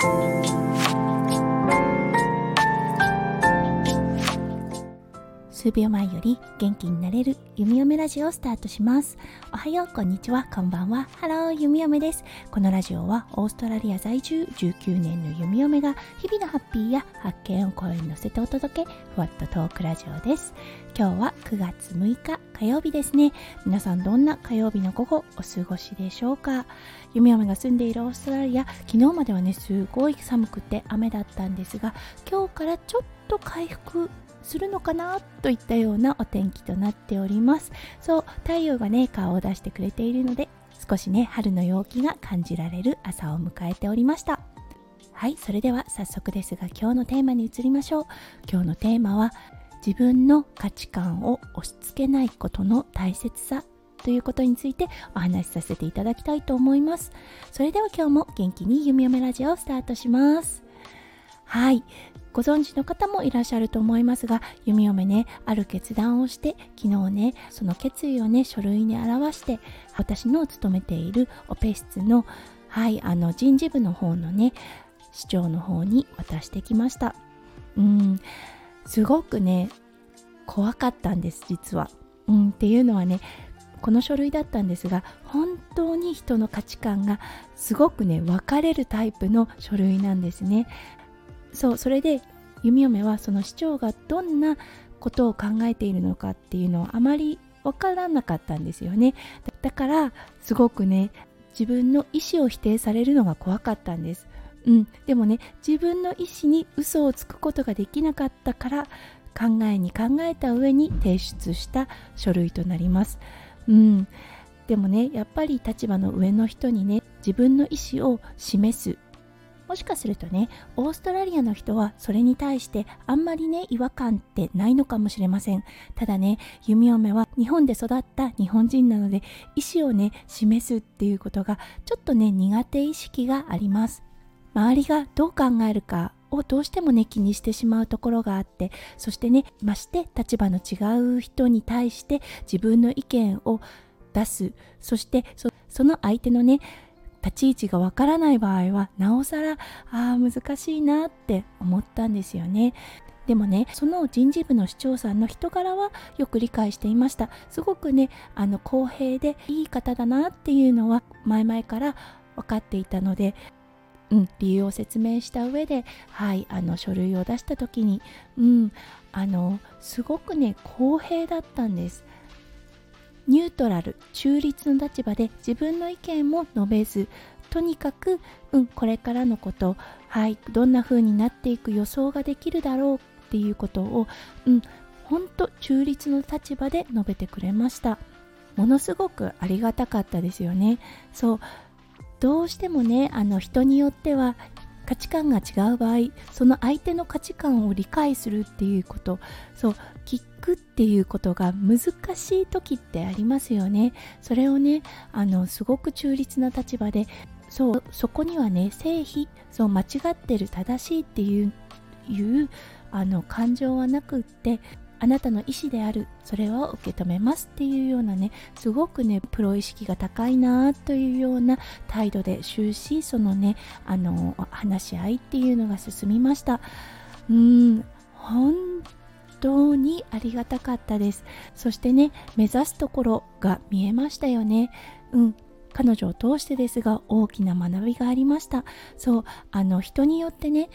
Thank you. 数秒前より元気になれる弓嫁ラジオをスタートします。おはようこんにちは。こんばんは。ハロー弓嫁です。このラジオはオーストラリア在住19年の弓嫁が日々のハッピーや発見を声に乗せてお届けふわっとトークラジオです。今日は9月6日火曜日ですね。皆さんどんな火曜日の午後お過ごしでしょうか？弓嫁が住んでいるオーストラリア昨日まではねすごい寒くて雨だったんですが今日からちょっと回復するのかなといったようなお天気となっております。そう太陽がね顔を出してくれているので少しね春の陽気が感じられる朝を迎えておりました。はいそれでは早速ですが今日のテーマに移りましょう。今日のテーマは自分の価値観を押し付けないことの大切さということについてお話しさせていただきたいと思います。それでは今日も元気に弓嫁ラジオをスタートします。はい。ご存知の方もいらっしゃると思いますが弓嫁ねある決断をして昨日ねその決意をね書類に表して私の勤めているオペ室のはいあの人事部の方のね市長の方に渡してきました。うんすごくね怖かったんです実は。うんっていうのはねこの書類だったんですが本当に人の価値観がすごくね分かれるタイプの書類なんですね。そうそれで弓嫁はその市長がどんなことを考えているのかっていうのをあまり分からなかったんですよね。だからすごくね自分の意思を否定されるのが怖かったんです。うん、でもね自分の意思に嘘をつくことができなかったから考えに考えた上に提出した書類となります、うん、でもねやっぱり立場の上の人にね自分の意思を示すもしかするとねオーストラリアの人はそれに対してあんまりね違和感ってないのかもしれません。ただね弓嫁は日本で育った日本人なので意思をね示すっていうことがちょっとね苦手意識があります。周りがどう考えるかをどうしてもね気にしてしまうところがあってそしてねまして立場の違う人に対して自分の意見を出す。そしてその相手のね立ち位置がわからない場合はなおさらあ難しいなって思ったんですよね。でもねその人事部の市長さんの人柄はよく理解していましたすごくねあの公平でいい方だなっていうのは前々から分かっていたのでうん、理由を説明した上で、はい、あの書類を出した時に、うん、あのすごくね公平だったんですニュートラル中立の立場で自分の意見も述べずとにかく、うん、これからのこと、はい、どんな風になっていく予想ができるだろうっていうことを、うん、本当中立の立場で述べてくれました。ものすごくありがたかったですよね。そうどうしてもねあの人によっては価値観が違う場合その相手の価値観を理解するっていうこと。そう聞くっていうことが難しい時ってありますよね。それをねあのすごく中立な立場でそうそこにはね正否そう間違ってる正しいっていういうあの感情はなくってあなたの意思である。それを受け止めますっていうようなねすごくねプロ意識が高いなというような態度で終始そのねあの話し合いっていうのが進みました。うん本当にありがたかったです。そしてね目指すところが見えましたよね。うん彼女を通してですが大きな学びがありました。そうあの人によってね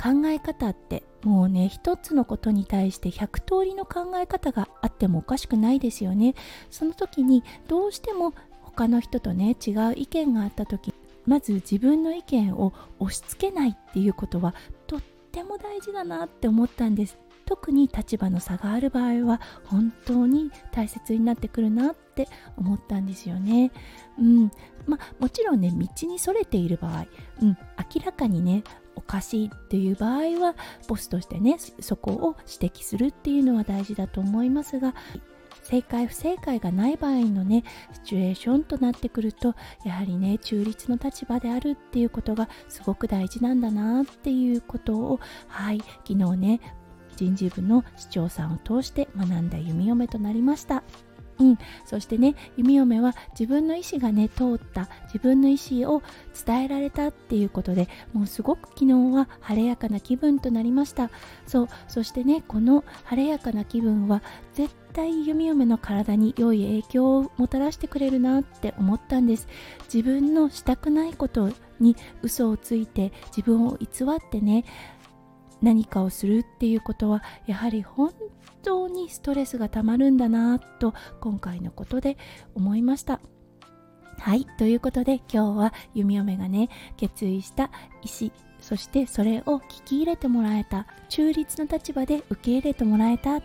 考え方ってもうね一つのことに対して100通りの考え方があってもおかしくないですよね。その時にどうしても他の人とね違う意見があった時まず自分の意見を押し付けないっていうことはとっても大事だなって思ったんです。特に立場の差がある場合は本当に大切になってくるなって思ったんですよね。うん。まあ、もちろんね道にそれている場合、うん、明らかにねおかしいっていう場合はボスとしてねそこを指摘するっていうのは大事だと思いますが正解不正解がない場合のねシチュエーションとなってくるとやはりね中立の立場であるっていうことがすごく大事なんだなっていうことをはい昨日ね人事部の市長さんを通して学んだ弓嫁となりました。うん、そしてね弓嫁は自分の意思がね通った自分の意思を伝えられたっていうことでもうすごく昨日は晴れやかな気分となりました。そう。そしてねこの晴れやかな気分は絶対弓嫁の体に良い影響をもたらしてくれるなって思ったんです。自分のしたくないことに嘘をついて自分を偽ってね何かをするっていうことはやはり本当にストレスがたまるんだなと今回のことで思いました。はい。ということで今日は弓嫁がね決意した意思そしてそれを聞き入れてもらえた中立の立場で受け入れてもらえた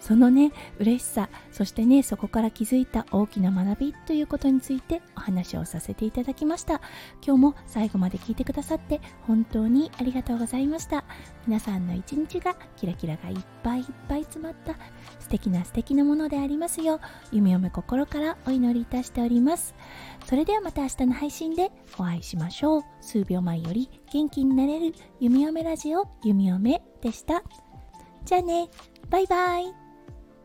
そのね嬉しさそしてねそこから気づいた大きな学びということについてお話をさせていただきました。今日も最後まで聞いてくださって本当にありがとうございました。皆さんの一日がキラキラがいっぱいいっぱい詰まった素敵な素敵なものでありますよう夢読む心からお祈りいたしております。それではまた明日の配信でお会いしましょう。数秒前より元気になれる弓嫁ラジオ弓嫁でした。じゃあねバイバイ。